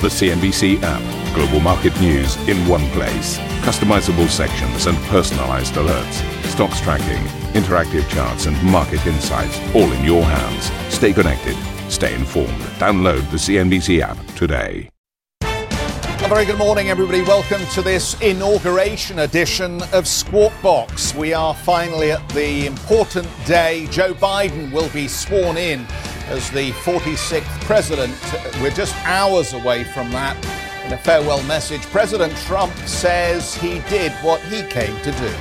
The CNBC app. Global market news in one place. Customizable sections and personalized alerts. Stocks tracking, interactive charts, and market insights all in your hands. Stay connected. Stay informed. Download the CNBC app today. A very good morning, everybody. Welcome to this inauguration edition of Squawk Box. We are finally at the important day. Joe Biden will be sworn in as the 46th president. We're just hours away from that. In a farewell message, President Trump says he did what he came to do.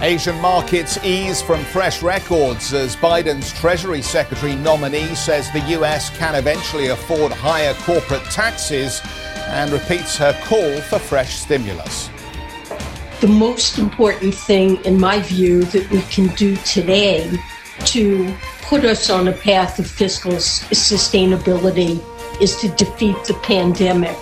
Asian markets ease from fresh records as Biden's Treasury Secretary nominee says the US can eventually afford higher corporate taxes and repeats her call for fresh stimulus the most important thing, in my view, that we can do today to put us on a path of fiscal sustainability is to defeat the pandemic.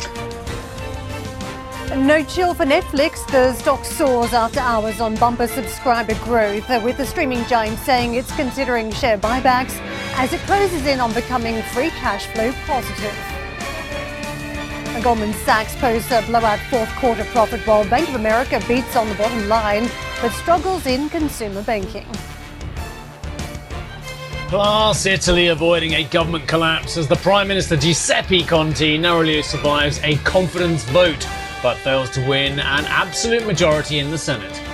No chill for Netflix. The stock soars after hours on bumper subscriber growth, uh, with the streaming giant saying it's considering share buybacks as it closes in on becoming free cash flow positive. Goldman Sachs posts a blowout fourth quarter profit while Bank of America beats on the bottom line but struggles in consumer banking. Plus, Italy avoiding a government collapse as the Prime Minister Giuseppe Conte narrowly survives a confidence vote but fails to win an absolute majority in the Senate.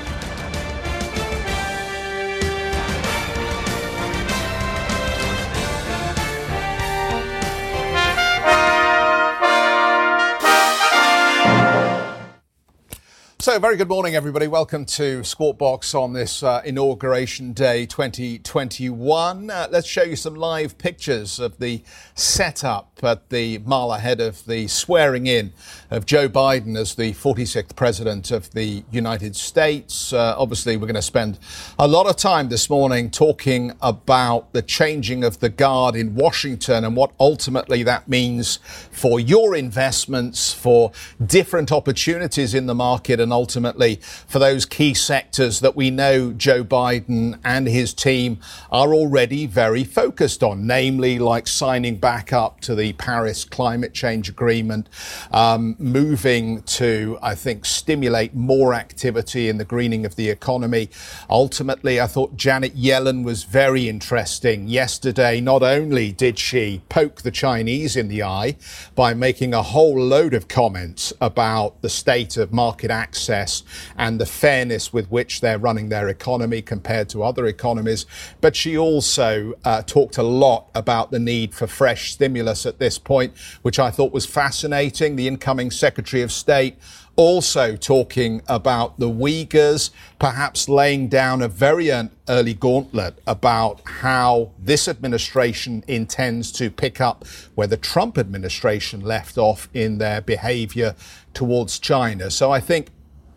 So, very good morning, everybody. Welcome to Squawk Box on this uh, inauguration day 2021. Uh, let's show you some live pictures of the setup at the mile ahead of the swearing in of Joe Biden as the 46th president of the United States. Uh, obviously, we're going to spend a lot of time this morning talking about the changing of the guard in Washington and what ultimately that means for your investments, for different opportunities in the market, and ultimately for those key sectors that we know Joe Biden and his team are already very focused on, namely like signing back up to the Paris Climate Change Agreement, um, moving to, I think, stimulate more activity in the greening of the economy. Ultimately, I thought Janet Yellen was very interesting yesterday. Not only did she poke the Chinese in the eye by making a whole load of comments about the state of market access and the fairness with which they're running their economy compared to other economies, but she also uh, talked a lot about the need for fresh stimulus at this point, which I thought was fascinating. The incoming Secretary of State also talking about the Uyghurs, perhaps laying down a very early gauntlet about how this administration intends to pick up where the Trump administration left off in their behavior towards China. So I think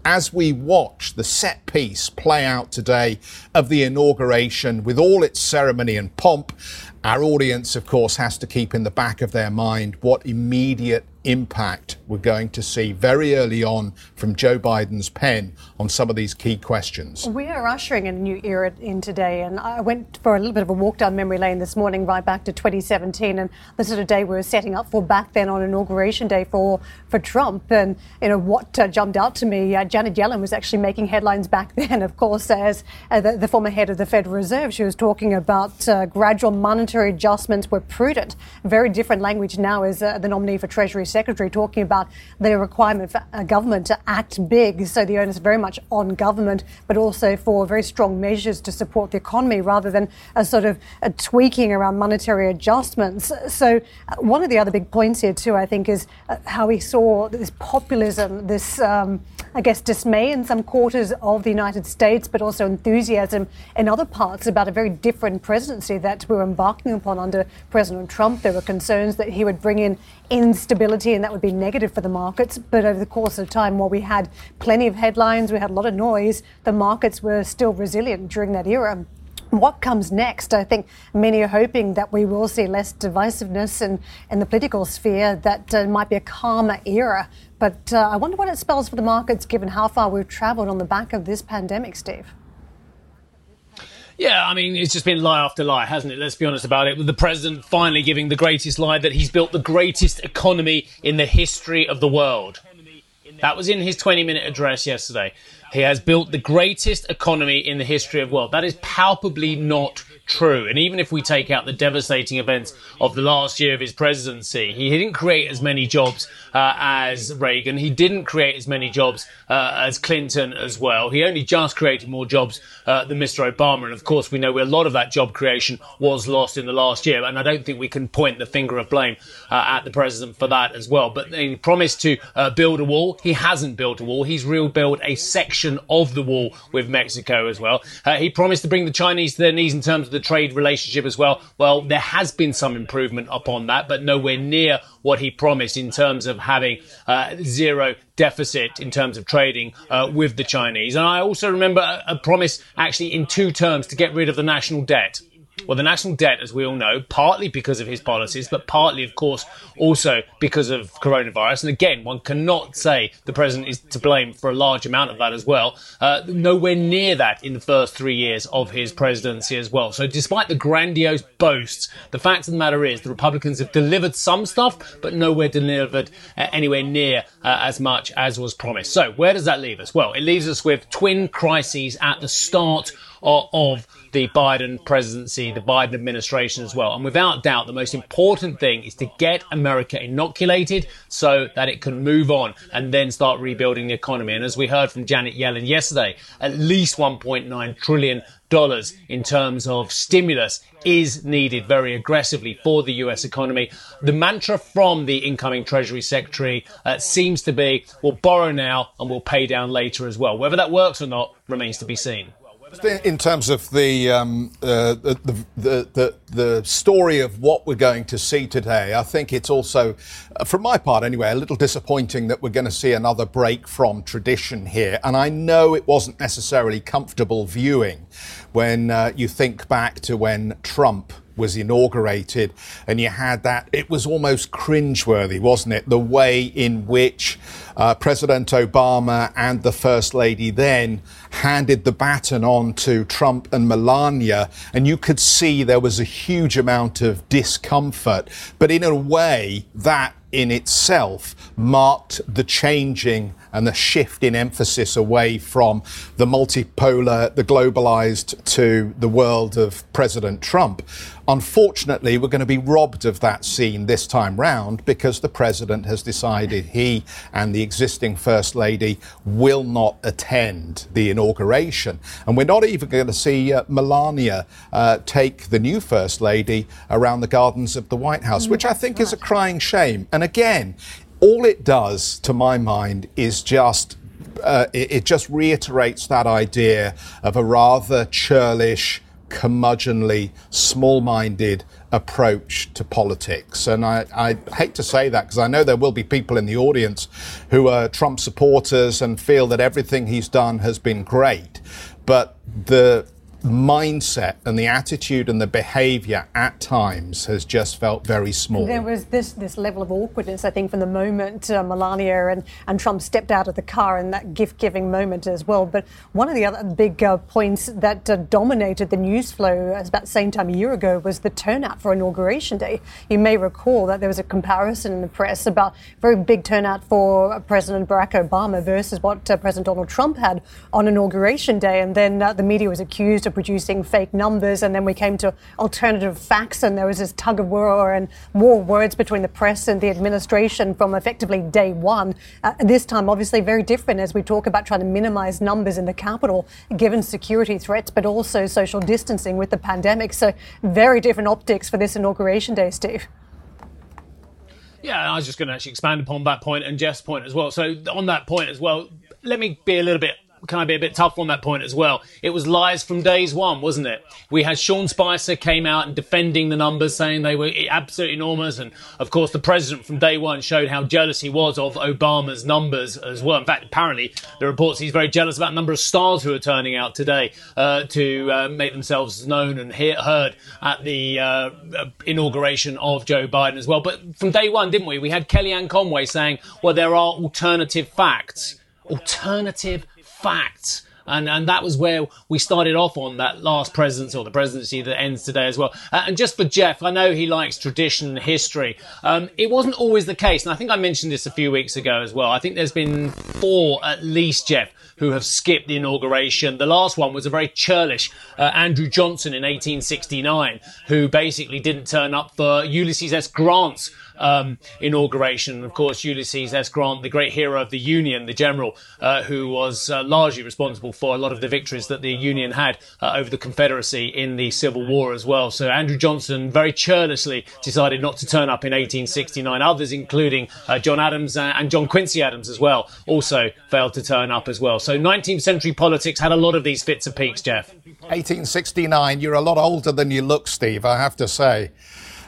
as we watch the set piece play out today of the inauguration with all its ceremony and pomp, our audience, of course, has to keep in the back of their mind what immediate impact we're going to see very early on from Joe Biden's pen on some of these key questions. We are ushering a new era in today, and I went for a little bit of a walk down memory lane this morning, right back to 2017, and the sort of day we were setting up for back then on inauguration day for for Trump. And you know what uh, jumped out to me, uh, Janet Yellen was actually making headlines back then, of course, as uh, the, the, former head of the Federal Reserve. She was talking about uh, gradual monetary adjustments were prudent. Very different language now as uh, the nominee for Treasury Secretary talking about the requirement for a government to act big. So the onus very much on government, but also for very strong measures to support the economy rather than a sort of a tweaking around monetary adjustments. So uh, one of the other big points here too, I think, is uh, how we saw this populism, this, um, I guess, dismay in some quarters of the United States, but also enthusiasm in other parts about a very different presidency that we were embarking upon under President Trump. There were concerns that he would bring in instability and that would be negative for the markets. But over the course of time, while we had plenty of headlines, we had a lot of noise, the markets were still resilient during that era. What comes next? I think many are hoping that we will see less divisiveness in, in the political sphere, that uh, might be a calmer era. But uh, I wonder what it spells for the markets given how far we've traveled on the back of this pandemic, Steve. Yeah, I mean, it's just been lie after lie, hasn't it? Let's be honest about it. With the president finally giving the greatest lie that he's built the greatest economy in the history of the world. That was in his 20 minute address yesterday. He has built the greatest economy in the history of the world. That is palpably not true. And even if we take out the devastating events of the last year of his presidency, he didn't create as many jobs uh, as Reagan. He didn't create as many jobs uh, as Clinton as well. He only just created more jobs uh, than Mr. Obama. And of course, we know a lot of that job creation was lost in the last year. And I don't think we can point the finger of blame uh, at the president for that as well. But he promised to uh, build a wall. He hasn't built a wall. He's rebuilt a section of the wall with Mexico as well. Uh, he promised to bring the Chinese to their knees in terms of the trade relationship as well. Well, there has been some improvement upon that, but nowhere near what he promised in terms of having uh, zero deficit in terms of trading uh, with the Chinese. And I also remember a, a promise actually in two terms to get rid of the national debt. Well, the national debt, as we all know, partly because of his policies, but partly, of course, also because of coronavirus. And again, one cannot say the president is to blame for a large amount of that as well. Uh, nowhere near that in the first three years of his presidency as well. So, despite the grandiose boasts, the fact of the matter is the Republicans have delivered some stuff, but nowhere delivered uh, anywhere near uh, as much as was promised. So, where does that leave us? Well, it leaves us with twin crises at the start of the Biden presidency, the Biden administration as well. And without doubt, the most important thing is to get America inoculated so that it can move on and then start rebuilding the economy. And as we heard from Janet Yellen yesterday, at least 1.9 trillion dollars in terms of stimulus is needed very aggressively for the US economy. The mantra from the incoming Treasury Secretary uh, seems to be we'll borrow now and we'll pay down later as well. Whether that works or not remains to be seen. In terms of the, um, uh, the, the, the, the, story of what we're going to see today, I think it's also, uh, from my part anyway, a little disappointing that we're going to see another break from tradition here. And I know it wasn't necessarily comfortable viewing when uh, you think back to when Trump was inaugurated and you had that, it was almost cringeworthy, wasn't it? The way in which uh, President Obama and the First Lady then handed the baton on to Trump and Melania, and you could see there was a huge amount of discomfort. But in a way, that in itself marked the changing and the shift in emphasis away from the multipolar, the globalized to the world of President Trump. Unfortunately, we're going to be robbed of that scene this time round because the president has decided he and the existing first lady will not attend the inauguration. And we're not even going to see uh, Melania uh, take the new first lady around the gardens of the White House, which I think is a crying shame. And again, all it does, to my mind, is just uh, it, it, just reiterates that idea of a rather churlish, curmudgeonly, small-minded approach to politics. And I, I hate to say that because I know there will be people in the audience who are Trump supporters and feel that everything he's done has been great. But the mindset and the attitude and the behavior at times has just felt very small. There was this this level of awkwardness, I think, from the moment uh, Melania and, and Trump stepped out of the car in that gift giving moment as well. But one of the other big uh, points that uh, dominated the news flow at about the same time a year ago was the turnout for Inauguration Day. You may recall that there was a comparison in the press about very big turnout for President Barack Obama versus what uh, President Donald Trump had on Inauguration Day. And then uh, the media was accused of producing fake numbers, and then we came to alternative facts, and there was this tug of war and more words between the press and the administration from effectively day one. Uh, this time, obviously, very different as we talk about trying to minimize numbers in the capital given security threats, but also social distancing with the pandemic. So, very different optics for this inauguration day, Steve. Yeah, I was just going to actually expand upon that point and Jeff's point as well. So, on that point as well, let me be a little bit can I be a bit tough on that point as well? It was lies from days one, wasn't it? We had Sean Spicer came out and defending the numbers, saying they were absolutely enormous, and of course the president from day one showed how jealous he was of Obama's numbers as well. In fact, apparently the reports he's very jealous about the number of stars who are turning out today uh, to uh, make themselves known and hear, heard at the uh, inauguration of Joe Biden as well. But from day one, didn't we? We had Kellyanne Conway saying, "Well, there are alternative facts." Alternative facts. And, and that was where we started off on that last presidency or the presidency that ends today as well. Uh, and just for Jeff, I know he likes tradition and history. Um, it wasn't always the case. And I think I mentioned this a few weeks ago as well. I think there's been four at least, Jeff, who have skipped the inauguration. The last one was a very churlish uh, Andrew Johnson in 1869, who basically didn't turn up for Ulysses S. Grant's um, inauguration. Of course, Ulysses S. Grant, the great hero of the Union, the general uh, who was uh, largely responsible for a lot of the victories that the Union had uh, over the Confederacy in the Civil War as well. So Andrew Johnson very churlishly decided not to turn up in 1869. Others, including uh, John Adams and John Quincy Adams as well, also failed to turn up as well. So 19th century politics had a lot of these fits and peaks, Jeff. 1869. You're a lot older than you look, Steve, I have to say.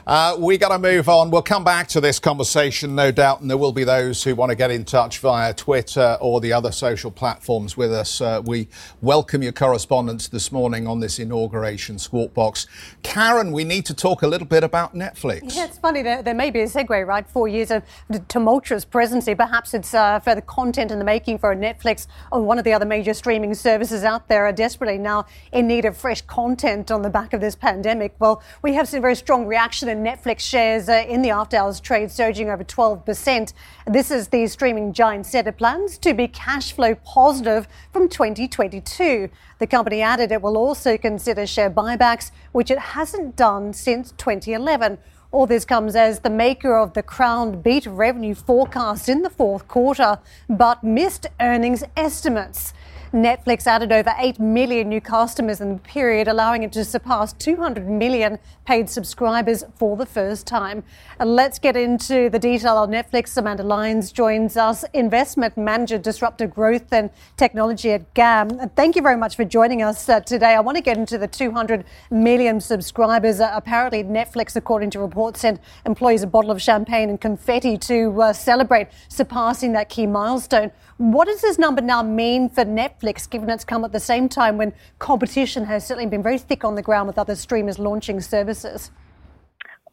Uh, we got to move on. We'll come back to this conversation, no doubt, and there will be those who want to get in touch via Twitter or the other social platforms with us. Uh, we welcome your correspondence this morning on this inauguration Squawk Box. Karen, we need to talk a little bit about Netflix. Yeah, it's funny. There, there may be a segue, right? Four years of tumultuous presidency. Perhaps it's uh, further content in the making for Netflix or one of the other major streaming services out there are desperately now in need of fresh content on the back of this pandemic. Well, we have seen very strong reaction Netflix shares uh, in the after hours trade surging over 12%. This is the streaming giant set of plans to be cash flow positive from 2022. The company added it will also consider share buybacks, which it hasn't done since 2011. All this comes as the maker of The Crown beat revenue forecast in the fourth quarter, but missed earnings estimates. Netflix added over 8 million new customers in the period, allowing it to surpass 200 million paid subscribers for the first time. And let's get into the detail on Netflix. Amanda Lyons joins us, investment manager, disruptive growth and technology at GAM. Thank you very much for joining us uh, today. I want to get into the 200 million subscribers. Uh, apparently, Netflix, according to reports, sent employees a bottle of champagne and confetti to uh, celebrate surpassing that key milestone. What does this number now mean for Netflix, given it's come at the same time when competition has certainly been very thick on the ground with other streamers launching services?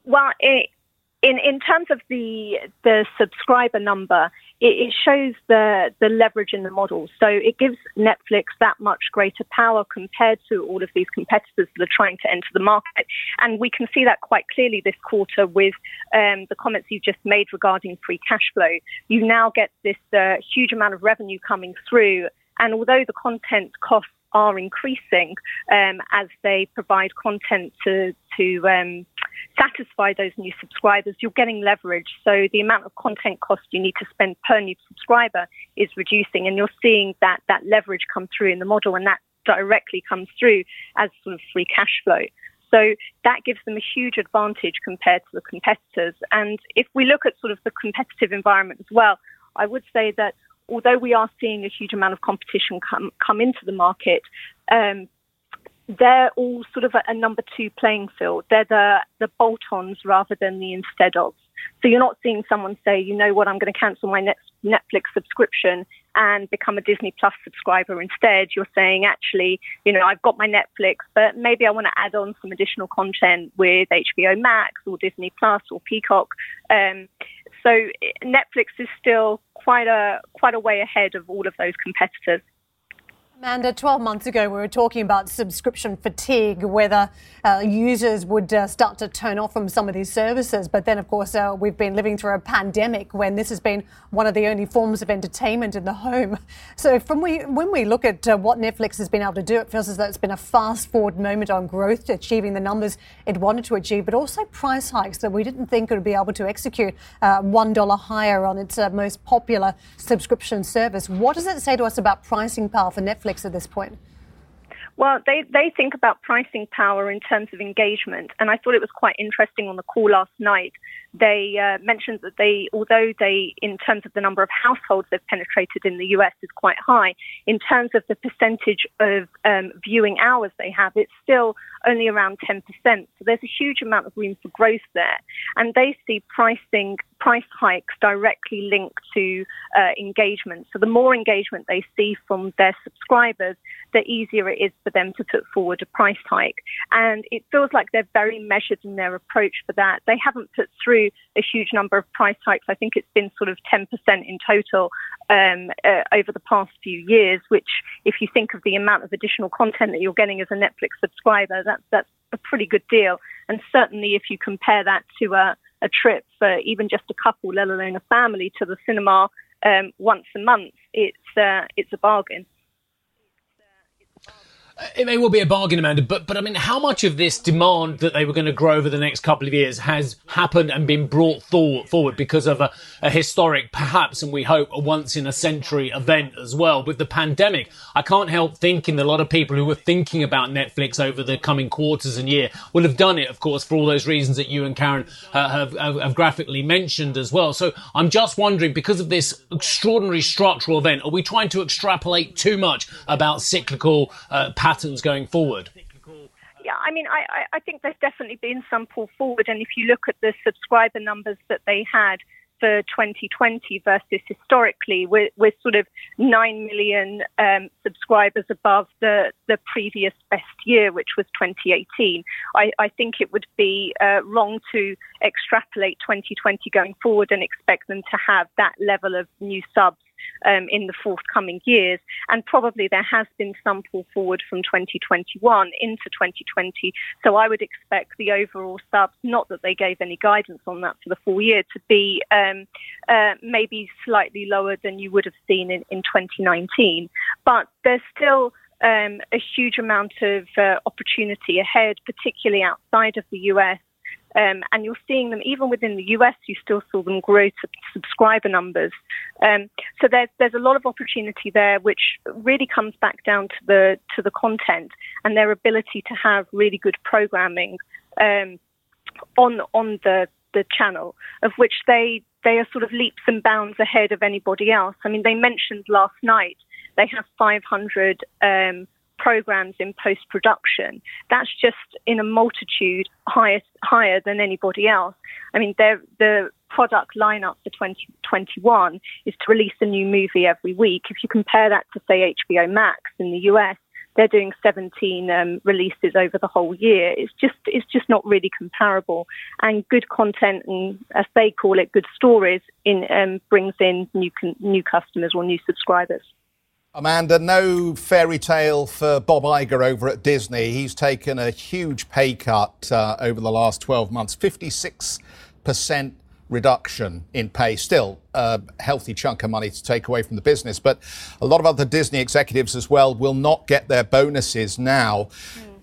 Well, it, in in terms of the the subscriber number, it, it, shows the the leverage in the model. So it gives Netflix that much greater power compared to all of these competitors that are trying to enter the market. And we can see that quite clearly this quarter with um, the comments you just made regarding free cash flow. You now get this uh, huge amount of revenue coming through. And although the content costs are increasing um, as they provide content to to um, satisfy those new subscribers, you're getting leverage. So the amount of content cost you need to spend per new subscriber is reducing, and you're seeing that that leverage come through in the model, and that directly comes through as sort of free cash flow. So that gives them a huge advantage compared to the competitors. And if we look at sort of the competitive environment as well, I would say that although we are seeing a huge amount of competition come come into the market, um, they're all sort of a, a number two playing field. They're the, the bolt ons rather than the instead of. So you're not seeing someone say, you know what, I'm going to cancel my next Netflix subscription and become a Disney Plus subscriber instead. You're saying, actually, you know, I've got my Netflix, but maybe I want to add on some additional content with HBO Max or Disney Plus or Peacock. Um, so Netflix is still quite a quite a way ahead of all of those competitors. Amanda, 12 months ago, we were talking about subscription fatigue, whether uh, users would uh, start to turn off from some of these services. But then, of course, uh, we've been living through a pandemic when this has been one of the only forms of entertainment in the home. So, from we, when we look at uh, what Netflix has been able to do, it feels as though it's been a fast forward moment on growth, to achieving the numbers it wanted to achieve, but also price hikes that we didn't think it would be able to execute uh, $1 higher on its uh, most popular subscription service. What does it say to us about pricing power for Netflix? Netflix at this point? Well, they, they think about pricing power in terms of engagement. And I thought it was quite interesting on the call last night. They uh, mentioned that they, although they, in terms of the number of households they've penetrated in the US is quite high, in terms of the percentage of um, viewing hours they have, it's still only around 10%. So there's a huge amount of room for growth there. And they see pricing price hikes directly link to uh, engagement. So the more engagement they see from their subscribers, the easier it is for them to put forward a price hike. And it feels like they're very measured in their approach for that. They haven't put through a huge number of price hikes. I think it's been sort of 10% in total um, uh, over the past few years, which, if you think of the amount of additional content that you're getting as a Netflix subscriber, that's, that's a pretty good deal. And certainly if you compare that to a, a trip for even just a couple, let alone a family, to the cinema um, once a month, it's, uh, it's a bargain. It may well be a bargain, Amanda, but but I mean, how much of this demand that they were going to grow over the next couple of years has happened and been brought forward because of a, a historic, perhaps, and we hope a once in a century event as well with the pandemic? I can't help thinking that a lot of people who were thinking about Netflix over the coming quarters and year will have done it, of course, for all those reasons that you and Karen uh, have, have, have graphically mentioned as well. So I'm just wondering, because of this extraordinary structural event, are we trying to extrapolate too much about cyclical? Uh, patterns going forward? Yeah, I mean, I, I think there's definitely been some pull forward. And if you look at the subscriber numbers that they had for 2020 versus historically, we're, we're sort of 9 million um, subscribers above the, the previous best year, which was 2018. I, I think it would be uh, wrong to extrapolate 2020 going forward and expect them to have that level of new subs um, in the forthcoming years. And probably there has been some pull forward from 2021 into 2020. So I would expect the overall subs, not that they gave any guidance on that for the full year, to be um, uh, maybe slightly lower than you would have seen in, in 2019. But there's still um, a huge amount of uh, opportunity ahead, particularly outside of the US. Um, and you're seeing them even within the US. You still saw them grow to subscriber numbers. Um, so there's there's a lot of opportunity there, which really comes back down to the to the content and their ability to have really good programming um, on on the the channel, of which they they are sort of leaps and bounds ahead of anybody else. I mean, they mentioned last night they have 500 um, programs in post production. That's just in a multitude higher higher than anybody else. I mean, the product lineup for 2021 is to release a new movie every week. If you compare that to say HBO Max in the US, they're doing 17 um, releases over the whole year. It's just it's just not really comparable. And good content and as they call it, good stories in um, brings in new new customers or new subscribers. Amanda, no fairy tale for Bob Iger over at Disney. He's taken a huge pay cut uh, over the last 12 months, 56% reduction in pay. Still a healthy chunk of money to take away from the business. But a lot of other Disney executives as well will not get their bonuses now. Mm.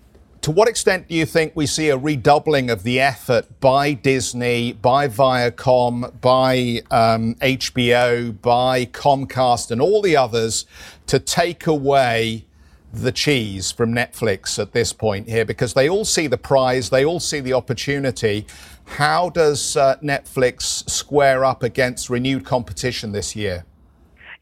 To what extent do you think we see a redoubling of the effort by Disney, by Viacom, by um, HBO, by Comcast, and all the others to take away the cheese from Netflix at this point here? Because they all see the prize, they all see the opportunity. How does uh, Netflix square up against renewed competition this year?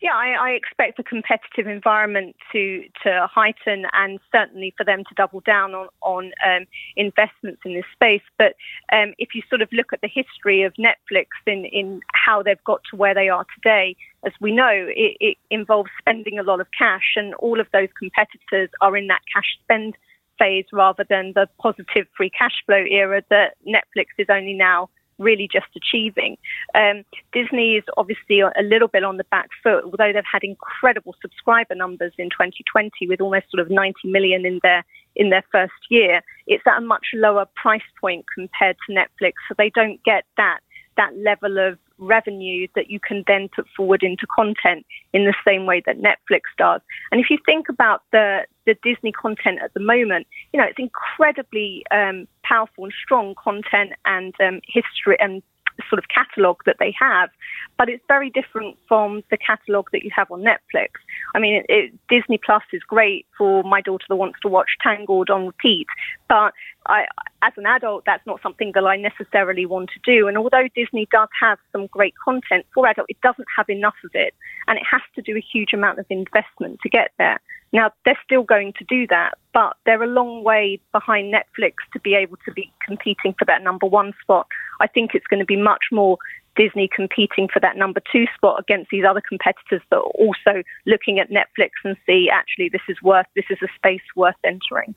Yeah, I, I, expect the competitive environment to to heighten, and certainly for them to double down on on um, investments in this space. But um, if you sort of look at the history of Netflix in in how they've got to where they are today, as we know, it, it involves spending a lot of cash, and all of those competitors are in that cash spend phase rather than the positive free cash flow era that Netflix is only now really just achieving. Um, Disney is obviously a little bit on the back foot, although they've had incredible subscriber numbers in 2020 with almost sort of 90 million in their in their first year. It's at a much lower price point compared to Netflix, so they don't get that that level of revenue that you can then put forward into content in the same way that Netflix does. And if you think about the the Disney content at the moment, you know, it's incredibly um, powerful and strong content and um, history and sort of catalogue that they have, but it's very different from the catalogue that you have on Netflix. I mean, it, it, Disney Plus is great for my daughter that wants to watch Tangled on repeat, but I, as an adult, that's not something that I necessarily want to do. And although Disney does have some great content for adults, it doesn't have enough of it, and it has to do a huge amount of investment to get there. Now, they're still going to do that, but they're a long way behind Netflix to be able to be competing for that number one spot. I think it's going to be much more Disney competing for that number two spot against these other competitors that are also looking at Netflix and see actually this is worth this is a space worth entering.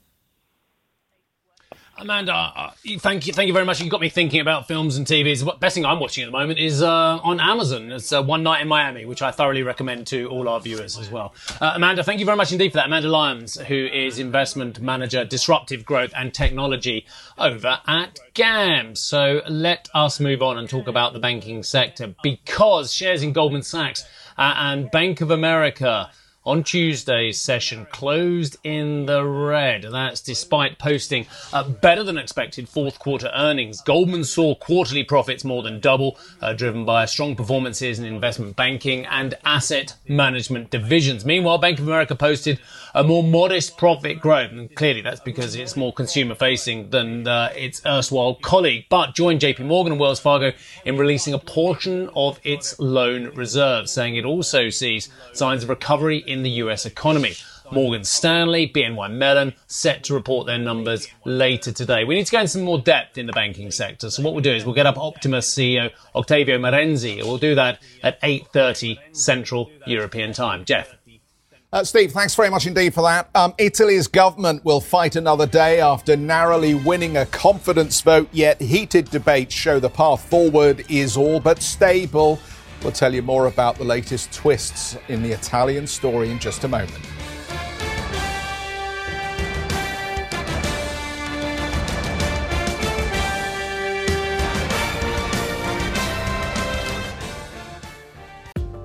Amanda, uh, thank you, thank you very much. You got me thinking about films and TVs. The best thing I'm watching at the moment is uh, on Amazon. It's uh, One Night in Miami, which I thoroughly recommend to all our viewers as well. Uh, Amanda, thank you very much indeed for that. Amanda Lyons, who is investment manager, disruptive growth and technology over at GAM. So let us move on and talk about the banking sector because shares in Goldman Sachs uh, and Bank of America on Tuesday's session closed in the red. That's despite posting uh, better than expected fourth quarter earnings. Goldman saw quarterly profits more than double, uh, driven by strong performances in investment banking and asset management divisions. Meanwhile, Bank of America posted a more modest profit growth. And clearly that's because it's more consumer facing than uh, its erstwhile colleague, but joined JP Morgan and Wells Fargo in releasing a portion of its loan reserves, saying it also sees signs of recovery in the US economy. Morgan Stanley, BNY Mellon, set to report their numbers later today. We need to go into some more depth in the banking sector. So what we'll do is we'll get up Opimas CEO Octavio Marenzi. We'll do that at 8.30 Central European Time. Jeff. Uh, Steve, thanks very much indeed for that. Um, Italy's government will fight another day after narrowly winning a confidence vote, yet heated debates show the path forward is all but stable. We'll tell you more about the latest twists in the Italian story in just a moment.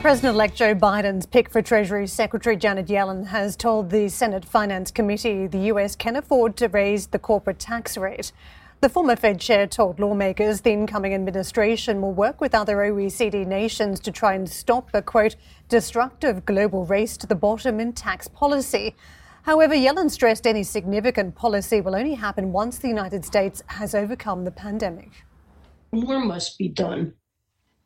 President elect Joe Biden's pick for Treasury Secretary Janet Yellen has told the Senate Finance Committee the U.S. can afford to raise the corporate tax rate. The former Fed chair told lawmakers the incoming administration will work with other OECD nations to try and stop a quote, destructive global race to the bottom in tax policy. However, Yellen stressed any significant policy will only happen once the United States has overcome the pandemic. More must be done.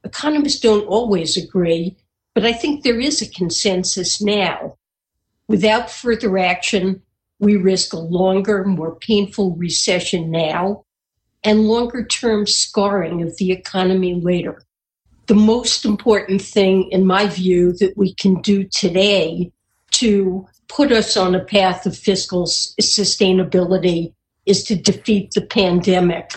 Economists don't always agree, but I think there is a consensus now. Without further action, we risk a longer, more painful recession now and longer term scarring of the economy later. The most important thing, in my view, that we can do today to put us on a path of fiscal sustainability is to defeat the pandemic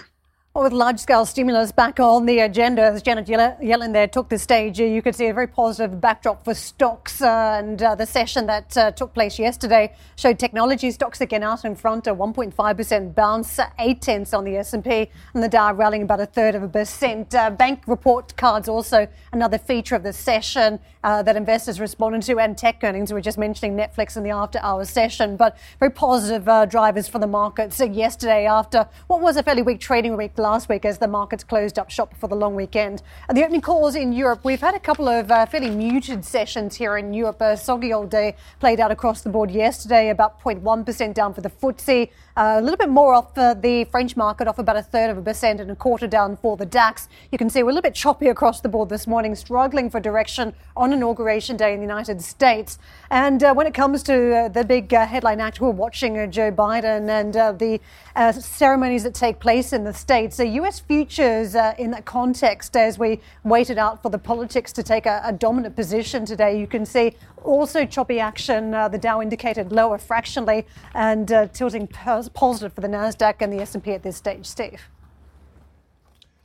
well, with large scale stimulus back on the agenda, as Janet Yellen there took the stage, you could see a very positive backdrop for stocks. Uh, and uh, the session that uh, took place yesterday showed technology stocks again out in front, a 1.5% bounce, eight tenths on the S&P, and the Dow rallying about a third of a percent. Uh, bank report cards also another feature of the session uh, that investors responded to, and tech earnings. We were just mentioning Netflix in the after-hours session, but very positive uh, drivers for the markets yesterday after what was a fairly weak trading week last week as the markets closed up shop for the long weekend. And the opening calls in Europe, we've had a couple of uh, fairly muted sessions here in Europe. Soggy old day played out across the board yesterday, about 0.1% down for the FTSE. Uh, a little bit more off uh, the French market, off about a third of a percent and a quarter down for the DAX. You can see we're a little bit choppy across the board this morning, struggling for direction on inauguration day in the United States. And uh, when it comes to uh, the big headline act, we're watching Joe Biden and the ceremonies that take place in the States. The U.S. futures in that context, as we waited out for the politics to take a, a dominant position today, you can see also choppy action. the Dow indicated lower fractionally and tilting positive for the Nasdaq and the S&P at this stage. Steve.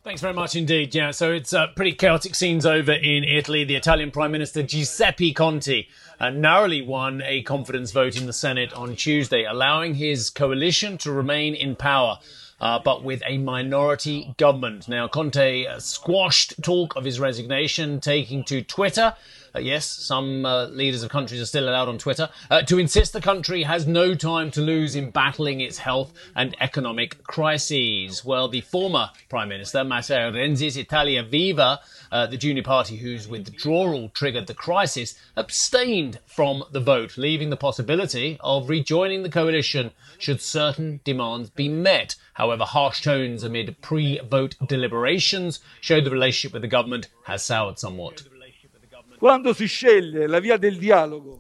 Thanks very much indeed. Yeah, so it's uh, pretty chaotic scenes over in Italy. The Italian Prime Minister Giuseppe Conte uh, narrowly won a confidence vote in the Senate on Tuesday, allowing his coalition to remain in power. Uh, but with a minority government. Now, Conte uh, squashed talk of his resignation, taking to Twitter uh, yes, some uh, leaders of countries are still allowed on Twitter, uh, to insist the country has no time to lose in battling its health and economic crises. Well, the former Prime Minister, Matteo Renzi's Italia Viva, uh, the junior party whose withdrawal triggered the crisis, abstained from the vote, leaving the possibility of rejoining the coalition should certain demands be met. However, harsh tones amid pre vote deliberations show the relationship with the government has soured somewhat.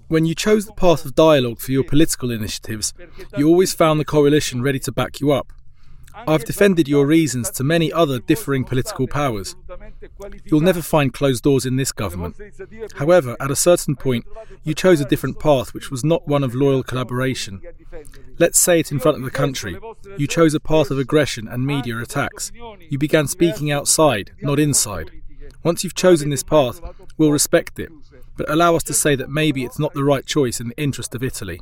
When you chose the path of dialogue for your political initiatives, you always found the coalition ready to back you up. I've defended your reasons to many other differing political powers. You'll never find closed doors in this government. However, at a certain point, you chose a different path which was not one of loyal collaboration. Let's say it in front of the country. You chose a path of aggression and media attacks. You began speaking outside, not inside. Once you've chosen this path, we'll respect it, but allow us to say that maybe it's not the right choice in the interest of Italy.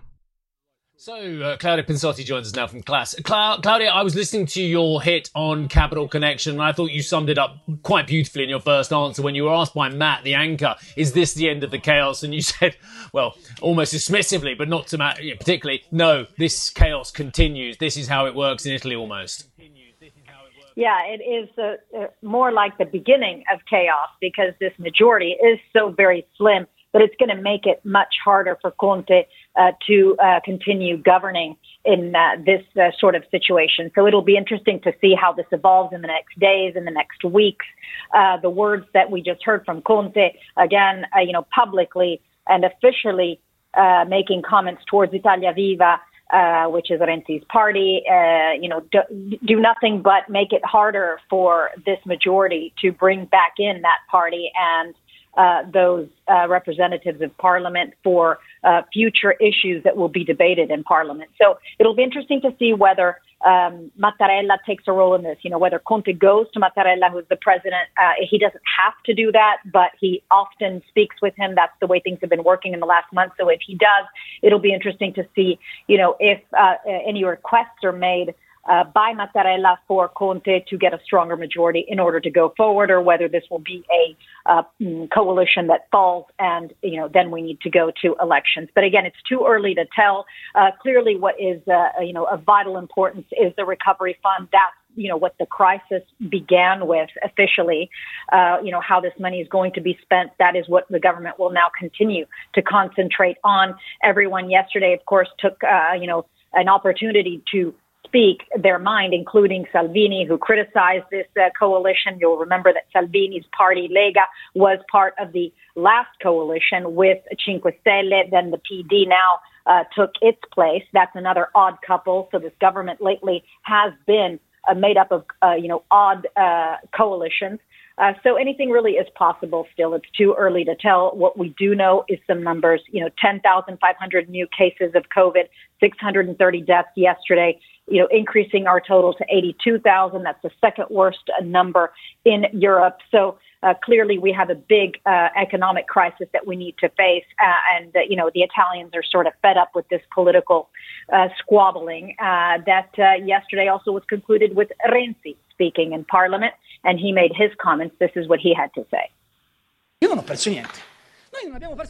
So, uh, Claudia Pinsotti joins us now from class. Cla- Claudia, I was listening to your hit on Capital Connection, and I thought you summed it up quite beautifully in your first answer when you were asked by Matt, the anchor, is this the end of the chaos? And you said, well, almost dismissively, but not to Matt particularly, no, this chaos continues. This is how it works in Italy almost. Yeah, it is uh, more like the beginning of chaos because this majority is so very slim but it's going to make it much harder for Conte uh, to uh, continue governing in uh, this uh, sort of situation. So it'll be interesting to see how this evolves in the next days, in the next weeks. Uh, the words that we just heard from Conte, again, uh, you know, publicly and officially making comments towards Italia Viva. Which is Renzi's party, you know, do, do, nothing but make it harder for this majority to bring back in that party and uh, those uh, representatives of parliament for uh, future issues that will be debated in parliament. So it'll be interesting to see whether um, Mattarella takes a role in this. You know, whether Conte goes to Mattarella, who's the president. Uh, he doesn't have to do that, but he often speaks with him. That's the way things have been working in the last month. So if he does, it'll be interesting to see, you know, if uh, any requests are made uh, by Mattarella for Conte to get a stronger majority in order to go forward, or whether this will be a uh, mm, coalition that falls, and you know then we need to go to elections. But again, it's too early to tell. Uh, clearly, what is uh, you know of vital importance is the recovery fund. That's you know what the crisis began with officially. Uh, you know how this money is going to be spent. That is what the government will now continue to concentrate on. Everyone yesterday, of course, took uh, you know an opportunity to speak their mind, including Salvini, who criticized this uh, coalition. You'll remember that Salvini's party, Lega, was part of the last coalition with Cinque Stelle. Then the PD now uh, took its place. That's another odd couple. So this government lately has been uh, made up of, uh, you know, odd uh, coalitions. Uh, so anything really is possible still. It's too early to tell. What we do know is some numbers, you know, 10,500 new cases of COVID, 630 deaths yesterday you know, increasing our total to 82,000. That's the second worst number in Europe. So uh, clearly, we have a big uh, economic crisis that we need to face, uh, and uh, you know, the Italians are sort of fed up with this political uh, squabbling. Uh, that yesterday also was concluded with Renzi speaking in Parliament, and he made his comments. This is what he had to say.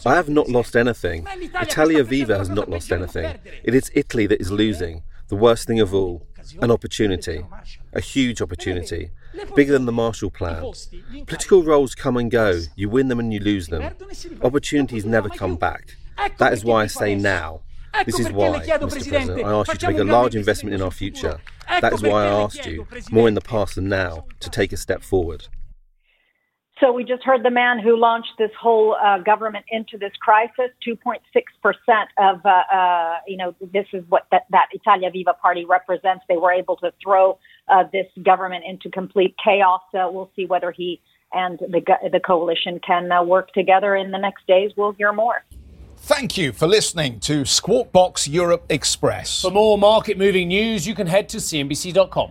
I have not lost anything. Italia Viva has not lost anything. It is Italy that is losing the worst thing of all, an opportunity, a huge opportunity, bigger than the Marshall Plan. Political roles come and go, you win them and you lose them. Opportunities never come back. That is why I say now. This is why, Mr. President, I asked you to make a large investment in our future. That is why I asked you, more in the past than now, to take a step forward. So we just heard the man who launched this whole uh, government into this crisis. 2.6 percent of, uh, uh, you know, this is what that, that, Italia Viva party represents. They were able to throw uh, this government into complete chaos. we'll see whether he and the the coalition can uh, work together in the next days. We'll hear more. Thank you for listening to Squawk Box Europe Express. For more market moving news, you can head to CNBC.com.